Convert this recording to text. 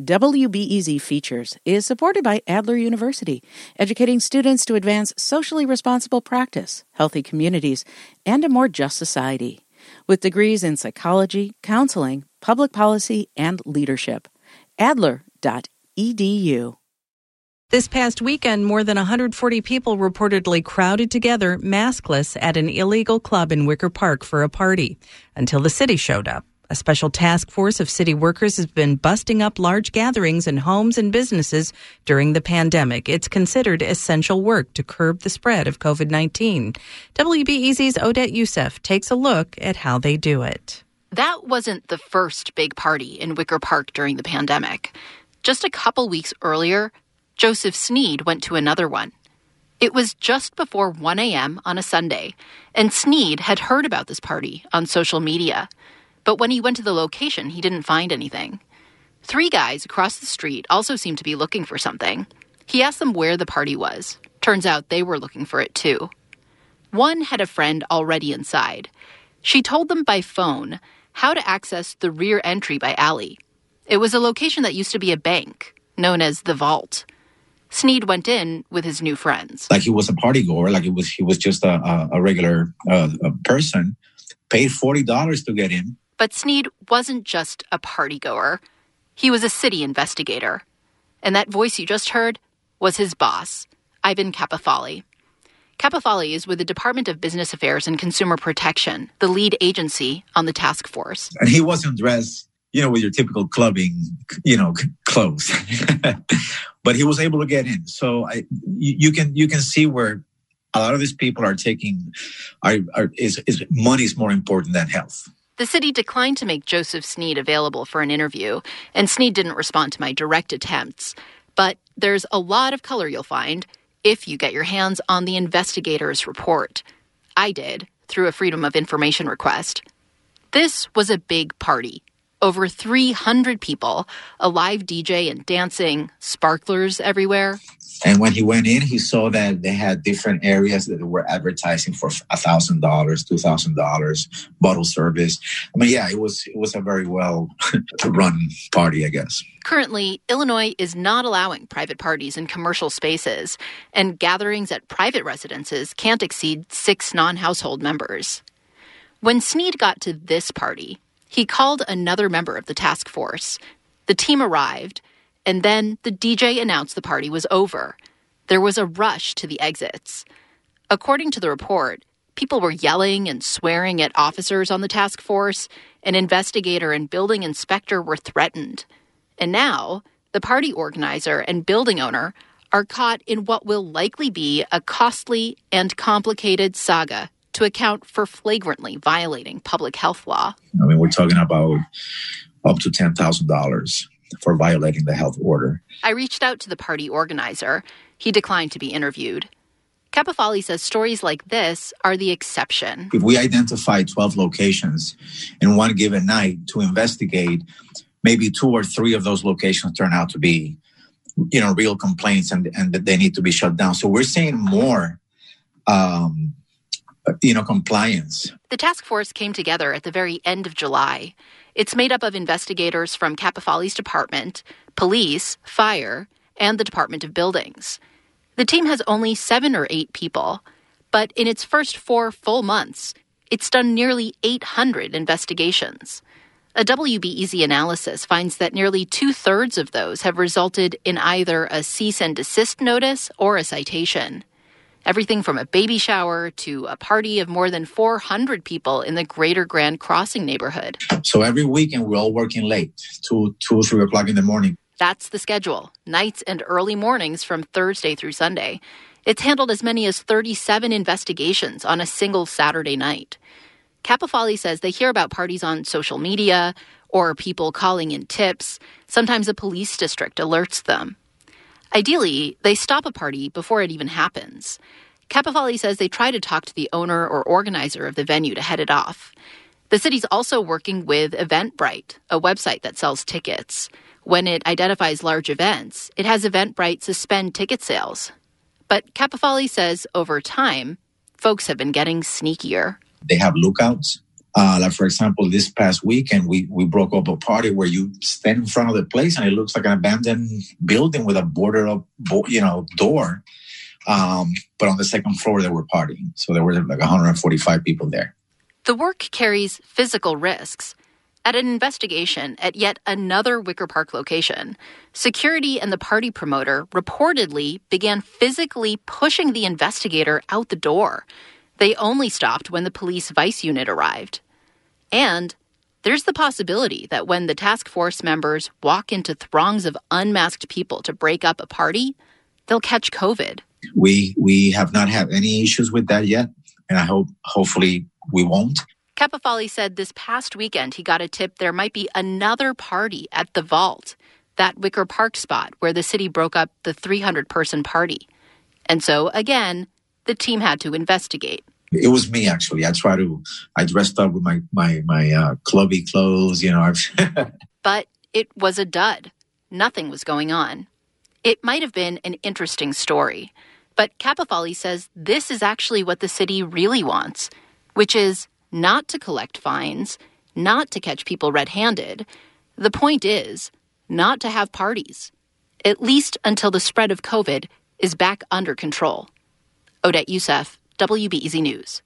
WBEZ Features is supported by Adler University, educating students to advance socially responsible practice, healthy communities, and a more just society. With degrees in psychology, counseling, public policy, and leadership. Adler.edu. This past weekend, more than 140 people reportedly crowded together, maskless, at an illegal club in Wicker Park for a party until the city showed up. A special task force of city workers has been busting up large gatherings in homes and businesses during the pandemic. It's considered essential work to curb the spread of COVID 19. WBEZ's Odette Yousef takes a look at how they do it. That wasn't the first big party in Wicker Park during the pandemic. Just a couple weeks earlier, Joseph Sneed went to another one. It was just before 1 a.m. on a Sunday, and Sneed had heard about this party on social media. But when he went to the location, he didn't find anything. Three guys across the street also seemed to be looking for something. He asked them where the party was. Turns out they were looking for it too. One had a friend already inside. She told them by phone how to access the rear entry by alley. It was a location that used to be a bank, known as the Vault. Sneed went in with his new friends. Like he was a party goer, like it was he was just a, a regular uh, a person. Paid forty dollars to get in. But Sneed wasn't just a party goer, he was a city investigator. And that voice you just heard was his boss, Ivan Capofali. Capofali is with the Department of Business Affairs and Consumer Protection, the lead agency on the task force. And he wasn't dressed, you know, with your typical clubbing, you know, clothes. but he was able to get in. So I, you, you can you can see where a lot of these people are taking are, are is, is money is more important than health. The city declined to make Joseph Sneed available for an interview, and Sneed didn't respond to my direct attempts. But there's a lot of color you'll find if you get your hands on the investigator's report. I did, through a Freedom of Information request. This was a big party. Over 300 people, a live DJ and dancing, sparklers everywhere. And when he went in, he saw that they had different areas that were advertising for thousand dollars, two thousand dollars, bottle service. I mean, yeah, it was it was a very well run party, I guess. Currently, Illinois is not allowing private parties in commercial spaces, and gatherings at private residences can't exceed six non-household members. When Sneed got to this party, he called another member of the task force. The team arrived and then the DJ announced the party was over. There was a rush to the exits. According to the report, people were yelling and swearing at officers on the task force. An investigator and building inspector were threatened. And now, the party organizer and building owner are caught in what will likely be a costly and complicated saga to account for flagrantly violating public health law. I mean, we're talking about up to $10,000 for violating the health order. I reached out to the party organizer. He declined to be interviewed. Capofali says stories like this are the exception. If we identify 12 locations in one given night to investigate, maybe two or three of those locations turn out to be, you know, real complaints and, and that they need to be shut down. So we're seeing more, um, you know, compliance. The task force came together at the very end of July. It's made up of investigators from Capofali's department, police, fire, and the Department of Buildings. The team has only seven or eight people, but in its first four full months, it's done nearly 800 investigations. A WBEZ analysis finds that nearly two thirds of those have resulted in either a cease and desist notice or a citation. Everything from a baby shower to a party of more than 400 people in the greater Grand Crossing neighborhood. So every weekend, we're all working late, two, two, three o'clock in the morning. That's the schedule nights and early mornings from Thursday through Sunday. It's handled as many as 37 investigations on a single Saturday night. Capofali says they hear about parties on social media or people calling in tips. Sometimes a police district alerts them. Ideally, they stop a party before it even happens. Capofali says they try to talk to the owner or organizer of the venue to head it off. The city's also working with Eventbrite, a website that sells tickets. When it identifies large events, it has Eventbrite suspend ticket sales. But Capofali says over time, folks have been getting sneakier. They have lookouts Uh, like for example, this past weekend, we we broke up a party where you stand in front of the place and it looks like an abandoned building with a boarded up, you know, door. Um, but on the second floor, they were partying, so there were like 145 people there. The work carries physical risks. At an investigation at yet another Wicker Park location, security and the party promoter reportedly began physically pushing the investigator out the door. They only stopped when the police vice unit arrived. And there's the possibility that when the task force members walk into throngs of unmasked people to break up a party, they'll catch COVID. We we have not had any issues with that yet, and I hope hopefully we won't. Capofali said this past weekend he got a tip there might be another party at the Vault, that Wicker Park spot where the city broke up the 300 person party. And so, again, the team had to investigate. It was me actually. I tried to. I dressed up with my my my uh, clubby clothes, you know. but it was a dud. Nothing was going on. It might have been an interesting story, but Capofali says this is actually what the city really wants, which is not to collect fines, not to catch people red-handed. The point is not to have parties, at least until the spread of COVID is back under control. Odette Yousef, WBEZ News.